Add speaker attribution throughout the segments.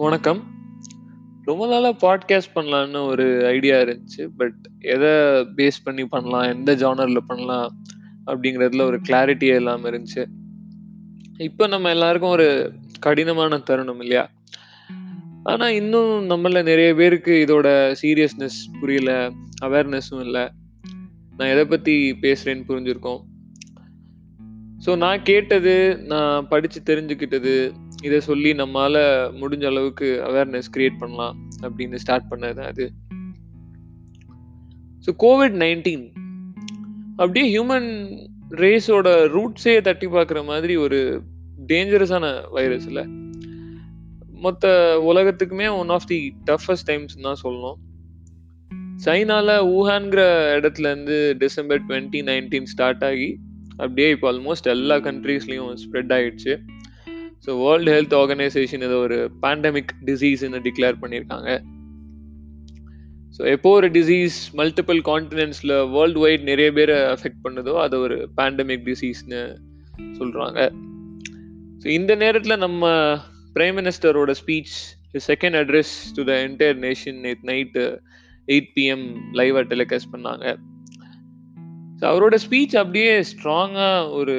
Speaker 1: வணக்கம். ரொம்ப நாளாக பாட்காஸ்ட் பண்ணலான்னு ஒரு ஐடியா இருந்துச்சு. பட் எதை பேஸ் பண்ணி பண்ணலாம்? எந்த ஜானரில் பண்ணலாம்? அப்படிங்கிறதுல ஒரு கிளாரிட்டியே இல்லாமல் இருந்துச்சு. இப்போ நம்ம எல்லாருக்கும் ஒரு கடினமான தருணம் இல்லையா? ஆனால் இன்னும் நம்மள நிறைய பேருக்கு இதோட சீரியஸ்னஸ் புரியல. அவேர்னஸும் இல்லை நான் எதை பற்றி பேசுகிறேன்னு புரிஞ்சுருக்கோம் ஸோ நான் கேட்டது, நான் படித்து தெரிஞ்சுக்கிட்டது, இதை சொல்லி நம்மால முடிஞ்ச அளவுக்கு அவேர்னஸ் கிரியேட் பண்ணலாம் அப்படின்னு ஸ்டார்ட் பண்ணது அது ஸோ கோவிட்-19 அப்படியே ஹியூமன் ரேஸோட ரூட்ஸே தட்டி பார்க்குற மாதிரி ஒரு டேஞ்சரஸான வைரஸ் இல்லை மொத்த உலகத்துக்குமே one of the toughest times தான் சொல்லணும். சைனால வூஹான்ங்கிற இடத்துல இருந்து டிசம்பர் 2019 ஸ்டார்ட் ஆகி, அப்படியே இப்போ ஆல்மோஸ்ட் எல்லா கண்ட்ரீஸ்லயும் ஸ்ப்ரெட் ஆயிடுச்சு. ஸோ வேர்ல்ட் ஹெல்த் ஆர்கனைசேஷன் இதை ஒரு பேண்டமிக் டிசீஸ்ன்னு டிக்ளேர் பண்ணியிருக்காங்க. ஸோ எப்போ ஒரு டிசீஸ் மல்டிபிள் கான்டினென்ட்ஸில் வேர்ல்டு வைட் நிறைய பேரை அஃபெக்ட் பண்ணுதோ, அதை ஒரு பேண்டமிக் டிசீஸ்னு சொல்கிறாங்க ஸோ இந்த நேரத்தில் நம்ம prime மினிஸ்டரோட speech, second address to the entire nation நேத் நைட் எயிட் பிஎம் லைவாக டெலிகாஸ்ட் பண்ணாங்க. ஸோ அவரோட ஸ்பீச் அப்படியே ஸ்ட்ராங்காக ஒரு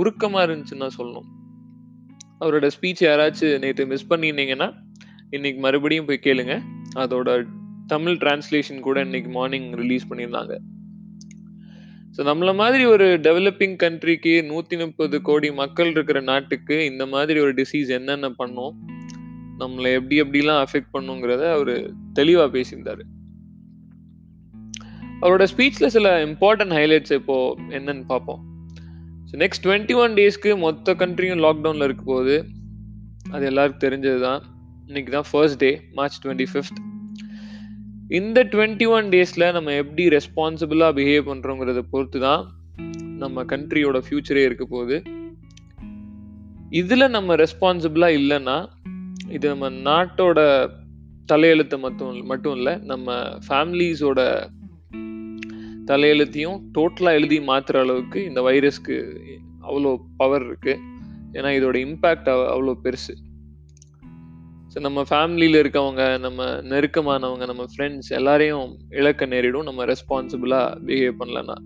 Speaker 1: உருக்கமாக இருந்துச்சுன்னு தான் சொல்லணும். அவரோட ஸ்பீச் யாராச்சும் நேற்று மிஸ் பண்ணியிருந்தீங்கன்னா, இன்னைக்கு மறுபடியும் போய் கேளுங்க. அதோட தமிழ் டிரான்ஸ்லேஷன் கூட இன்னைக்கு மார்னிங் ரிலீஸ் பண்ணியிருந்தாங்க. ஸோ நம்மள மாதிரி ஒரு டெவலப்பிங் கண்ட்ரிக்கு 130 கோடி மக்கள் இருக்கிற நாட்டுக்கு இந்த மாதிரி ஒரு டிசீஸ் என்னென்ன பண்ணும்? நம்மளை எப்படி எப்படிலாம் அஃபெக்ட் பண்ணுங்கிறத அவர் தெளிவாக பேசியிருந்தாரு. அவரோட ஸ்பீச்சில் சில இம்பார்ட்டன்ட் ஹைலைட்ஸ் இப்போ என்னன்னு பார்ப்போம். ஸோ நெக்ஸ்ட் 21 டேஸ்க்கு மொத்த கண்ட்ரியும் லாக்டவுனில் இருக்க போகுது. அது எல்லாருக்கும் தெரிஞ்சது தான். இன்னைக்கு தான் ஃபர்ஸ்ட் டே மார்ச் 25த். இந்த ட்வெண்ட்டி ஒன் டேஸில் நம்ம எப்படி ரெஸ்பான்சிபிளாக பிஹேவ் பண்ணுறோங்கிறத பொறுத்து தான் நம்ம கண்ட்ரியோட ஃப்யூச்சரே இருக்க போகுது. இதில் நம்ம ரெஸ்பான்சிபிளாக இல்லைன்னா இது நம்ம நாட்டோட தலையெழுத்தை மட்டும் மட்டும் இல்லை நம்ம ஃபேமிலீஸோட தலையெழுத்தையும் டோட்டலாக எழுதி மாற்றுற அளவுக்கு இந்த வைரஸ்க்கு அவ்வளோ பவர் இருக்குது ஏன்னா இதோட இம்பேக்ட் அவ்வளோ பெருசு. ஸோ நம்ம ஃபேமிலியில் இருக்கவங்க, நம்ம நெருக்கமானவங்க, நம்ம ஃப்ரெண்ட்ஸ் எல்லாரையும் இழக்க நேரிடும். நம்ம ரெஸ்பான்சிபிளாக பிஹேவ் பண்ணலன்னா.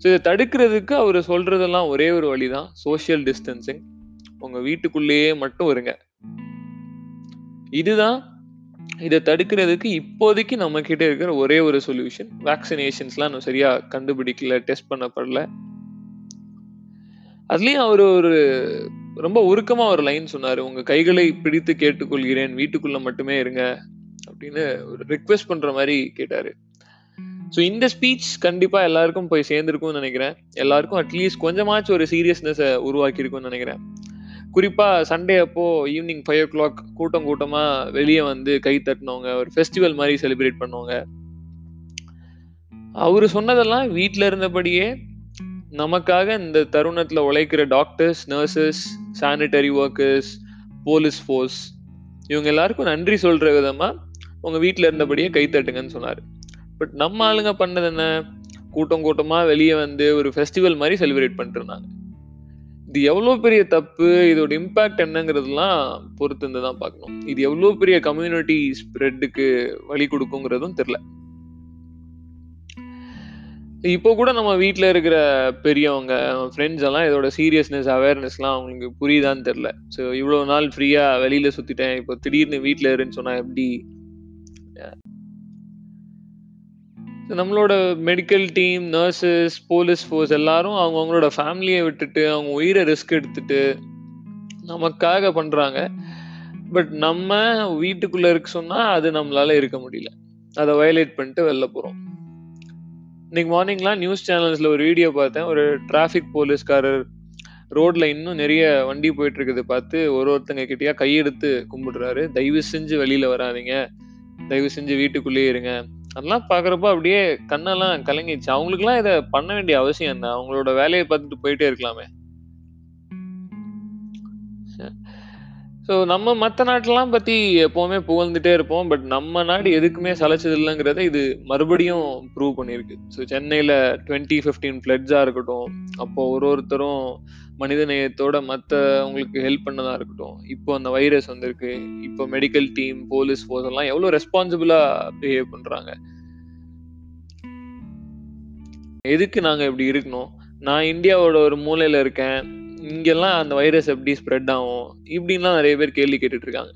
Speaker 1: ஸோ இதை தடுக்கிறதுக்கு அவர் சொல்கிறதெல்லாம் ஒரே ஒரு வழி தான். Social distancing. உங்கள் வீட்டுக்குள்ளேயே மட்டும் இருங்க. இதுதான் இத தடுக்கிறதுக்கு இப்போதைக்கு நம்ம கிட்ட இருக்கிற ஒரே ஒரு சொல்யூஷன். வேக்சினேஷன்ஸ்லாம் நம்ம சரியா கண்டுபிடிக்கல, டெஸ்ட் பண்ணப்படல. அதுலயும் அவர் ஒரு ரொம்ப உருக்கமா ஒரு லைன் சொன்னாரு. உங்க கைகளை பிடித்து கேட்டுக்கொள்கிறேன். வீட்டுக்குள்ள மட்டுமே இருங்க. அப்படின்னு ஒரு ரிக்வெஸ்ட் பண்ற மாதிரி கேட்டாரு. ஸோ இந்த ஸ்பீச் கண்டிப்பா எல்லாருக்கும் போய் சேர்ந்துருக்கும்னு நினைக்கிறேன் எல்லாருக்கும் அட்லீஸ்ட் கொஞ்சமாச்சும் ஒரு சீரியஸ்னஸ உருவாக்கியிருக்கும்னு நினைக்கிறேன் குறிப்பாக சண்டே அப்போ ஈவினிங் 5:00 கூட்டம் கூட்டமாக வெளியே வந்து கை தட்டினவங்க, ஒரு ஃபெஸ்டிவல் மாதிரி செலிப்ரேட் பண்ணுவாங்க அவர் சொன்னதெல்லாம் வீட்டில் இருந்தபடியே நமக்காக இந்த தருணத்தில் உழைக்கிற doctors, nurses, sanitary workers police force இவங்க எல்லாருக்கும் நன்றி சொல்கிற விதமாக உங்கள் வீட்டில் இருந்தபடியே கை தட்டுங்கன்னு சொன்னார் பட் நம்ம ஆளுங்க பண்ணது என்ன? கூட்டம் கூட்டமாக வெளியே வந்து ஒரு ஃபெஸ்டிவல் மாதிரி செலிப்ரேட் பண்ணிட்டு இருந்தாங்க. இது எவ்வளோ பெரிய தப்பு? இதோட இம்பாக்ட் என்னங்கிறதெல்லாம் பொறுத்திருந்து தான் பார்க்கணும். இது எவ்வளோ பெரிய கம்யூனிட்டி ஸ்ப்ரெட்டுக்கு வழி கொடுக்குங்கிறதும் தெரியல. இப்போ கூட நம்ம வீட்டில் இருக்கிற பெரியவங்க, ஃப்ரெண்ட்ஸ் எல்லாம் இதோட சீரியஸ்னஸ், அவேர்னஸ்லாம் அவங்களுக்கு புரியுதான்னு தெரியல. ஸோ இவ்ளோ நாள் ஃப்ரீயா வெளியில சுத்திட்டேன். இப்போ திடீர்னு வீட்டில் இருன்னு சொன்னா எப்படி? நம்மளோட medical team, nurses, police force எல்லாரும் அவங்க அவங்களோட ஃபேமிலியை விட்டுட்டு, அவங்க உயிரை ரிஸ்க் எடுத்துட்டு நமக்காக பண்ணுறாங்க பட் நம்ம வீட்டுக்குள்ளே இருக்க சொன்னால் அது நம்மளால இருக்க முடியல. அதை வயலேட் பண்ணிட்டு வெளில போகிறோம் இன்னைக்கு மார்னிங்லாம் நியூஸ் சேனல்ஸில் ஒரு வீடியோ பார்த்தேன். ஒரு டிராஃபிக் போலீஸ்காரர் ரோட்ல இன்னும் நிறைய வண்டி போயிட்டு இருக்குது பார்த்து ஒரு ஒருத்தங்க கிட்டயா கையெடுத்து கும்பிடுறாரு. தயவு செஞ்சு வெளியில வராதீங்க. தயவு செஞ்சு வீட்டுக்குள்ளேயே இருங்க. அதெல்லாம் பாக்குறப்ப அப்படியே கண்ணெல்லாம் கலங்கிடுச்சு அவங்களுக்கு எல்லாம் இத பண்ண வேண்டிய அவசியம் என்ன? அவங்களோட வேலையை பார்த்துட்டு போயிட்டே இருக்கலாமே. ஸோ நம்ம மற்ற நாட்டெல்லாம் பத்தி எப்போவுமே புகழ்ந்துட்டே இருப்போம் பட் நம்ம நாடு எதுக்குமே சலைச்சது இல்லைங்கிறத இது மறுபடியும் ப்ரூவ் பண்ணியிருக்கு ஸோ சென்னையில் டுவெண்ட்டி ஃபிஃப்டீன் ஃப்ளட்ஸாக இருக்கட்டும் அப்போ ஒரு ஒருத்தரும் மனித நேயத்தோட மற்றவங்களுக்கு ஹெல்ப் பண்ணதா இருக்கட்டும் இப்போ அந்த வைரஸ் வந்திருக்கு இப்போ மெடிக்கல் டீம் போலீஸ் ஃபோர்ஸ் எல்லாம் எவ்வளோ ரெஸ்பான்சிபிளாக பிஹேவ் பண்ணுறாங்க எதுக்கு நாங்கள் இப்படி இருக்கணும்? நான் இந்தியாவோட ஒரு மூலையில் இருக்கேன் இங்கெல்லாம் அந்த வைரஸ் எப்படி ஸ்ப்ரெட் ஆகும்? இப்படின்லாம் நிறைய பேர் கேள்வி கேட்டுட்டு இருக்காங்க.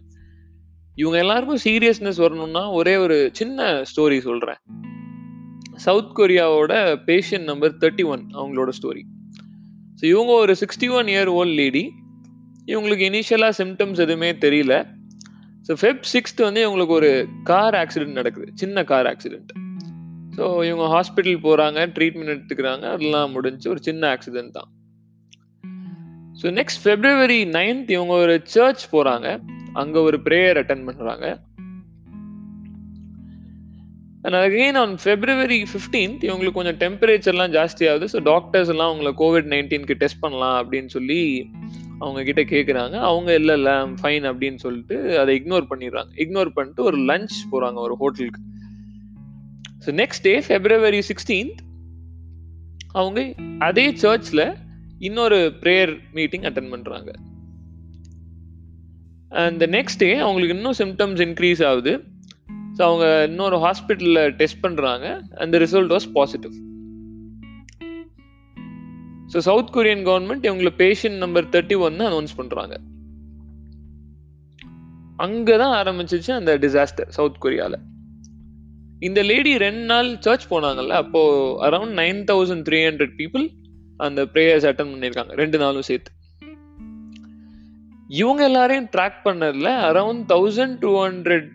Speaker 1: இவங்க எல்லாருக்கும் சீரியஸ்னஸ் வரணும்னா ஒரே ஒரு சின்ன ஸ்டோரி சொல்றேன். சவுத் கொரியாவோட பேஷண்ட் நம்பர் தேர்ட்டி ஒன் அவங்களோட ஸ்டோரி ஸோ இவங்க ஒரு sixty one year old lady இவங்களுக்கு இனிஷியலாக சிம்டம்ஸ் எதுவுமே தெரியல. ஸோ ஃபெப் சிக்ஸ்த் வந்து இவங்களுக்கு ஒரு கார் ஆக்சிடென்ட் நடக்குது. சின்ன கார் ஆக்சிடென்ட் ஸோ இவங்க ஹாஸ்பிட்டல் போகிறாங்க ட்ரீட்மெண்ட் எடுத்துக்கிறாங்க. அதெல்லாம் முடிஞ்சு ஒரு சின்ன ஆக்சிடென்ட் தான். ஸோ நெக்ஸ்ட் ஃபெப்ரவரி நைன்த் இவங்க ஒரு சர்ச் போகிறாங்க அங்கே ஒரு ப்ரேயர் அட்டன் பண்ணுறாங்க and again on February fifteenth இவங்களுக்கு கொஞ்சம் டெம்பரேச்சர்லாம் ஜாஸ்தி ஆகுது ஸோ டாக்டர்ஸ் எல்லாம் அவங்கள கோவிட் நைன்டீனுக்கு டெஸ்ட் பண்ணலாம் அப்படின்னு சொல்லி அவங்க கிட்ட கேட்குறாங்க அவங்க இல்லை இல்லை ஃபைன் அப்படின்னு சொல்லிட்டு அதை இக்னோர் பண்ணிடுறாங்க. இக்னோர் பண்ணிட்டு ஒரு லஞ்ச் போகிறாங்க ஒரு ஹோட்டலுக்கு so next day February sixteenth அவங்க அதே சர்ச்சில் இன்னொரு ப்ரேயர் மீட்டிங் அட்டன் பண்ணுறாங்க அண்ட் நெக்ஸ்ட் டே அவங்களுக்கு இன்னும் சிம்டம்ஸ் இன்க்ரீஸ் ஆகுது. ஸோ அவங்க இன்னொரு ஹாஸ்பிட்டலில் டெஸ்ட் பண்ணுறாங்க அந்த result was positive so south Korean government இவங்களை பேஷண்ட் நம்பர் தேர்ட்டி ஒன்னு அனௌன்ஸ் பண்ணுறாங்க அங்கே தான் ஆரம்பிச்சிச்சு அந்த டிசாஸ்டர் சவுத் கொரியாவில் இந்த லேடி ரெண்டு நாள் சர்ச் போனாங்கல்ல அப்போ around nine thousand three hundred people அந்த ப்ரேயர்ஸ் அட்டன் பண்ணியிருக்காங்க ரெண்டு நாளும் சேர்த்து. இவங்க எல்லாரையும் ட்ராக் பண்ணதுல அரௌண்ட் தௌசண்ட் டூ ஹண்ட்ரட்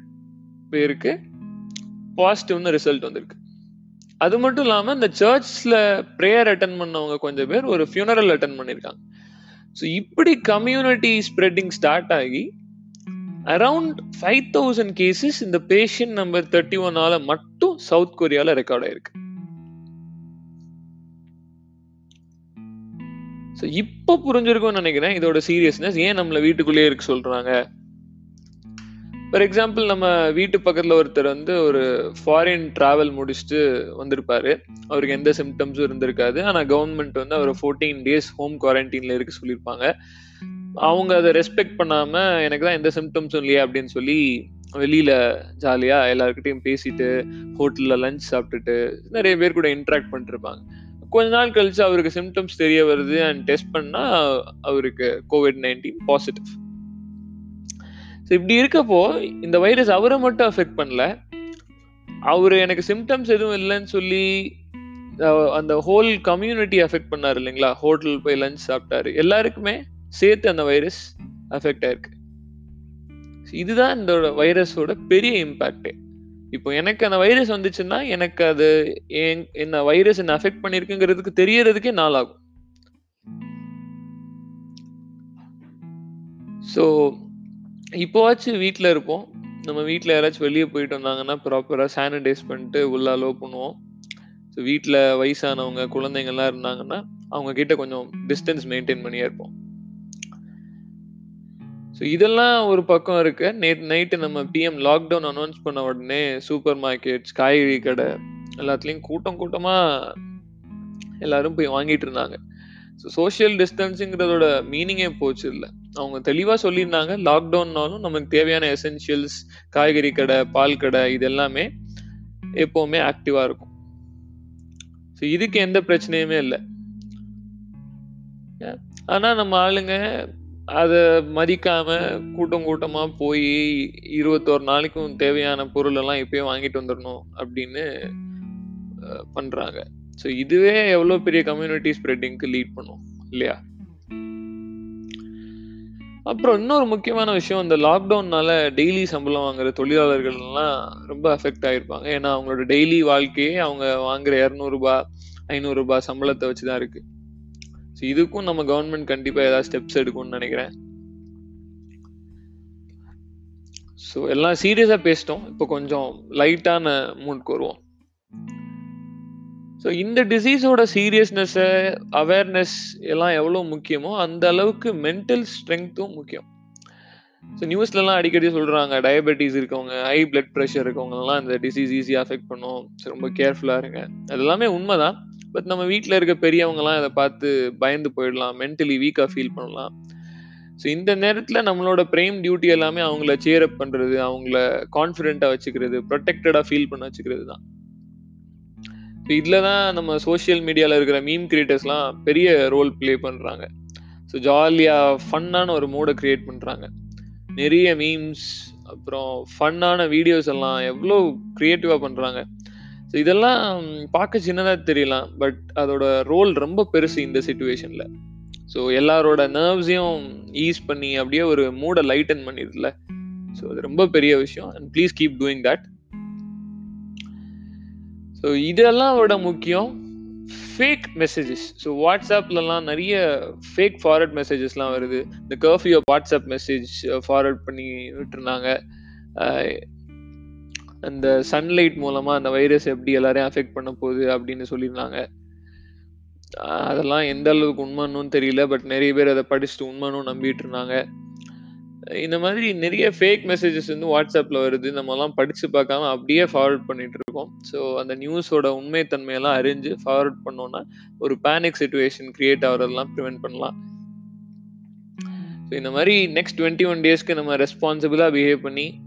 Speaker 1: பேருக்கு பாசிட்டிவ்னு ரிசல்ட் வந்திருக்கு. அது மட்டும் இல்லாம இந்த சர்ச்ல ப்ரேயர் அட்டன் பண்ணவங்க கொஞ்சம் பேர் ஒரு ஃபியூனரல் அட்டன் பண்ணியிருக்காங்க ஸோ இப்படி கம்யூனிட்டி ஸ்ப்ரெட்டிங் ஸ்டார்ட் ஆகி அரவுண்ட் ஃபைவ் தௌசண்ட் கேசஸ் இந்த பேஷண்ட் நம்பர் தேர்ட்டி ஒன்னால மட்டும் சவுத் கொரியால ரெக்கார்ட் ஆயிருக்கு. ஸோ இப்போ புரிஞ்சிருக்கும்னு நினைக்கிறேன் இதோட சீரியஸ்னஸ் ஏன் நம்மளை வீட்டுக்குள்ளேயே இருக்கு சொல்றாங்க? ஃபார் எக்ஸாம்பிள் நம்ம வீட்டு பக்கத்தில் ஒருத்தர் வந்து ஒரு ஃபாரின் ட்ராவல் முடிச்சுட்டு வந்திருப்பாரு. அவருக்கு எந்த சிம்டம்ஸும் இருந்திருக்காது. ஆனால் கவர்மெண்ட் வந்து அவர் ஃபோர்டீன் டேஸ் ஹோம் குவாரண்டைனில் இருக்க சொல்லியிருப்பாங்க. அவங்க அதை ரெஸ்பெக்ட் பண்ணாமல் எனக்கு தான் எந்த சிம்டம்ஸும் இல்லையா? அப்படின்னு சொல்லி வெளியில ஜாலியா எல்லாருக்கிட்டையும் பேசிட்டு ஹோட்டல்ல லஞ்ச் சாப்பிட்டுட்டு நிறைய பேர் கூட இன்ட்ராக்ட் பண்ணிருப்பாங்க. கொஞ்ச நாள் கழிச்சு அவருக்கு சிம்டம்ஸ் தெரிய வருது அண்ட் டெஸ்ட் பண்ணா அவருக்கு கோவிட் நைன்டீன் பாசிட்டிவ் ஸோ இப்படி இருக்கப்போ இந்த வைரஸ் அவரை மட்டும் அஃபெக்ட் பண்ணல. அவர் எனக்கு சிம்டம்ஸ் எதுவும் இல்லைன்னு சொல்லி அந்த ஹோல் கம்யூனிட்டி அஃபெக்ட் பண்ணாரு இல்லைங்களா? ஹோட்டல் போய் லஞ்ச் சாப்பிட்டாரு. எல்லாருக்குமே சேர்த்து அந்த வைரஸ் அஃபெக்ட் ஆயிருக்கு. இதுதான் இந்த வைரஸோட பெரிய இம்பாக்டே இப்போ எனக்கு அந்த வைரஸ் வந்துச்சுன்னா எனக்கு அது என்ன வைரஸ் என்ன அஃபெக்ட் பண்ணிருக்குங்கிறதுக்கு தெரியறதுக்கே நாள் ஆகும் ஸோ இப்போவாச்சும் வீட்டில் இருப்போம். நம்ம வீட்டில் யாராச்சும் வெளியே போயிட்டு வந்தாங்கன்னா ப்ராப்பராக சானிடைஸ் பண்ணிட்டு உள்ள அலோவ் பண்ணுவோம். ஸோ வீட்டில் வயசானவங்க குழந்தைங்கள்லாம் இருந்தாங்கன்னா அவங்க கிட்ட கொஞ்சம் டிஸ்டன்ஸ் மெயின்டைன் பண்ணியே இருப்போம். ஸோ இதெல்லாம் ஒரு பக்கம் இருக்கு. நேற்று நைட்டு நம்ம பிஎம் லாக்டவுன் அனௌன்ஸ் பண்ண உடனே சூப்பர் மார்க்கெட்ஸ் காய்கறி கடை எல்லாத்துலேயும் கூட்டம் கூட்டமாக எல்லாரும் போய் வாங்கிட்டு இருந்தாங்க. ஸோ சோஷியல் டிஸ்டன்ஸுங்கிறதோட மீனிங்கே போச்சு இல்லை. அவங்க தெளிவாக சொல்லியிருந்தாங்க. லாக்டவுன்னாலும் நமக்கு தேவையான எசென்ஷியல்ஸ் காய்கறி கடை பால் கடை இது எல்லாமே எப்போவுமே ஆக்டிவாக இருக்கும். ஸோ இதுக்கு எந்த பிரச்சனையுமே இல்லை. ஆனால் நம்ம ஆளுங்க அதை மதிக்காம கூட்டம் கூட்டமா போய் இருபத்தோரு நாளைக்கும் தேவையான பொருள் எல்லாம் இப்பயே வாங்கிட்டு வந்துடணும் அப்படின்னு பண்றாங்க. ஸோ இதுவே எவ்வளோ பெரிய கம்யூனிட்டி ஸ்ப்ரெட்டிங்க்கு லீட் பண்ணும் இல்லையா? அப்புறம் இன்னொரு முக்கியமான விஷயம் இந்த லாக்டவுன்னால டெய்லி சம்பளம் வாங்குற தொழிலாளர்கள் எல்லாம் ரொம்ப அஃபெக்ட் ஆகிருப்பாங்க ஏன்னா அவங்களோட டெய்லி வாழ்க்கையே அவங்க வாங்குற இரநூறுபா ஐநூறுரூபா சம்பளத்தை வச்சு தான் இருக்கு. ஸோ இதுக்கும் நம்ம கவர்மெண்ட் கண்டிப்பாக ஏதாவது ஸ்டெப்ஸ் எடுக்கும்னு நினைக்கிறேன். ஸோ எல்லாம் சீரியஸாக பேசிட்டோம். இப்போ கொஞ்சம் லைட்டான மூட்க்கு வருவோம். ஸோ இந்த டிசீஸோட சீரியஸ்னஸ்ஸை அவேர்னஸ் எல்லாம் எவ்வளோ முக்கியமோ அந்த அளவுக்கு மென்டல் ஸ்ட்ரென்த்தும் முக்கியம். ஸோ நியூஸ்லலாம் அடிக்கடி சொல்கிறாங்க டயபெட்டிஸ் இருக்கவங்க ஹை பிளட் ப்ரெஷர் இருக்கவங்கலாம் இந்த டிசீஸ் ஈஸியாக அஃபெக்ட் பண்ணும். ஸோ ரொம்ப கேர்ஃபுல்லாக இருங்க. அது எல்லாமே உண்மைதான். பட் நம்ம வீட்டில் இருக்க பெரியவங்கலாம் இதை பார்த்து பயந்து போயிடலாம் மென்டலி வீக்காக ஃபீல் பண்ணலாம். ஸோ இந்த நேரத்தில் நம்மளோட பிரேம் டியூட்டி எல்லாமே அவங்கள சேர் அப் பண்ணுறது அவங்கள கான்ஃபிடென்ட்டாக வச்சுக்கிறது ப்ரொடெக்டடாக ஃபீல் பண்ண வச்சுக்கிறது தான். ஸோ இதில் தான் நம்ம சோஷியல் மீடியாவில் இருக்கிற மீம் கிரியேட்டர்ஸ்லாம் பெரிய ரோல் ப்ளே பண்ணுறாங்க ஸோ ஜாலியாக ஃபன்னான ஒரு மூடை க்ரியேட் பண்ணுறாங்க நிறைய மீம்ஸ் அப்புறம் ஃபன்னான வீடியோஸ் எல்லாம் எவ்வளோ க்ரியேட்டிவாக பண்ணுறாங்க ஸோ இதெல்லாம் பார்க்க சின்னதாக தெரியலாம் பட் அதோட ரோல் ரொம்ப பெருசு இந்த சுச்சுவேஷனில் ஸோ எல்லாரோட நர்வ்ஸையும் ஈஸ் பண்ணி அப்படியே ஒரு மூடை லைட்டன் பண்ணிடுதுல. ஸோ அது ரொம்ப பெரிய விஷயம். And please keep doing that so இதெல்லாம் விட முக்கியம் ஃபேக் மெசேஜஸ் ஸோ வாட்ஸ்அப்லலாம் நிறைய ஃபேக் ஃபார்வர்ட் மெசேஜஸ்லாம் வருது. இந்த கர்ஃபியூ வாட்ஸ்அப் மெசேஜ் ஃபார்வர்ட் பண்ணி விட்டுருந்தாங்க அந்த சன்லைட் மூலமாக அந்த வைரஸ் எப்படி எல்லாரையும் அஃபெக்ட் பண்ண போகுது அப்படின்னு சொல்லியிருந்தாங்க. அதெல்லாம் எந்த அளவுக்கு உண்மைன்னு தெரியல பட் நிறைய பேர் அதை படிச்சுட்டு உண்மைன்னு நம்பிட்டு இருந்தாங்க இந்த மாதிரி நிறைய ஃபேக் மெசேஜஸ் வந்து வாட்ஸ்அப்பில் வருது. நம்மலாம் படித்து பார்க்காம அப்படியே ஃபார்வர்ட் பண்ணிட்டு இருக்கோம். ஸோ அந்த நியூஸோட உண்மைத்தன்மையெல்லாம் அறிஞ்சு ஃபார்வர்ட் பண்ணோம்னா ஒரு பேனிக் சுச்சுவேஷன் கிரியேட் ஆகிறதெல்லாம் ப்ரிவெண்ட் பண்ணலாம். ஸோ இந்த மாதிரி நெக்ஸ்ட் டுவெண்ட்டி ஒன் டேஸ்க்கு நம்ம ரெஸ்பான்சிபிளாக பிஹேவ் பண்ணி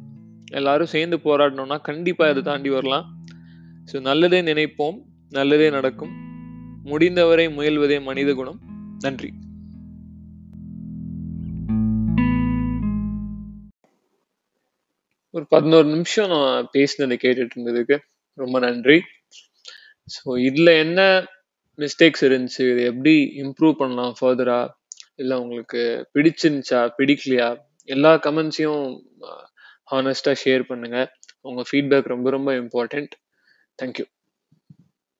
Speaker 1: எல்லாரும் சேர்ந்து போராடணும்னா கண்டிப்பாக அதை தாண்டி வரலாம். ஸோ நல்லதே நினைப்போம் நல்லதே நடக்கும். முடிந்தவரை முயல்வதே மனித குணம். நன்றி. ஒரு பதினோரு நிமிஷம் நான் பேசினதை கேட்டுட்டு இருந்ததுக்கு ரொம்ப நன்றி. ஸோ இதில் என்ன மிஸ்டேக்ஸ் இருந்துச்சு? இதை எப்படி இம்ப்ரூவ் பண்ணலாம் ஃபர்தரா இல்லை உங்களுக்கு பிடிச்சிருந்துச்சா? பிடிக்கலையா? எல்லா கமெண்ட்ஸையும் ஹானஸ்டாக ஷேர் பண்ணுங்க. உங்கள் ஃபீட்பேக் ரொம்ப ரொம்ப இம்பார்ட்டண்ட் தேங்க்யூ